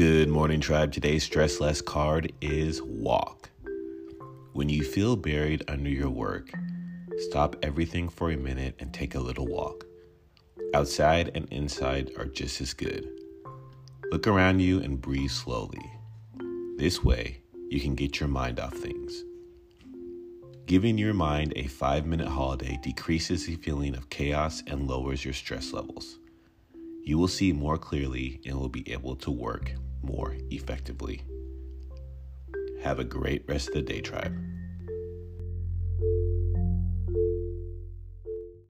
Good morning, tribe. Today's stress less card is walk. When you feel buried under your work, stop everything for a minute and take a little walk. Outside and inside are just as good. Look around you and breathe slowly. This way, you can get your mind off things. Giving your mind a five minute holiday decreases the feeling of chaos and lowers your stress levels. You will see more clearly and will be able to work more effectively. Have a great rest of the day, tribe.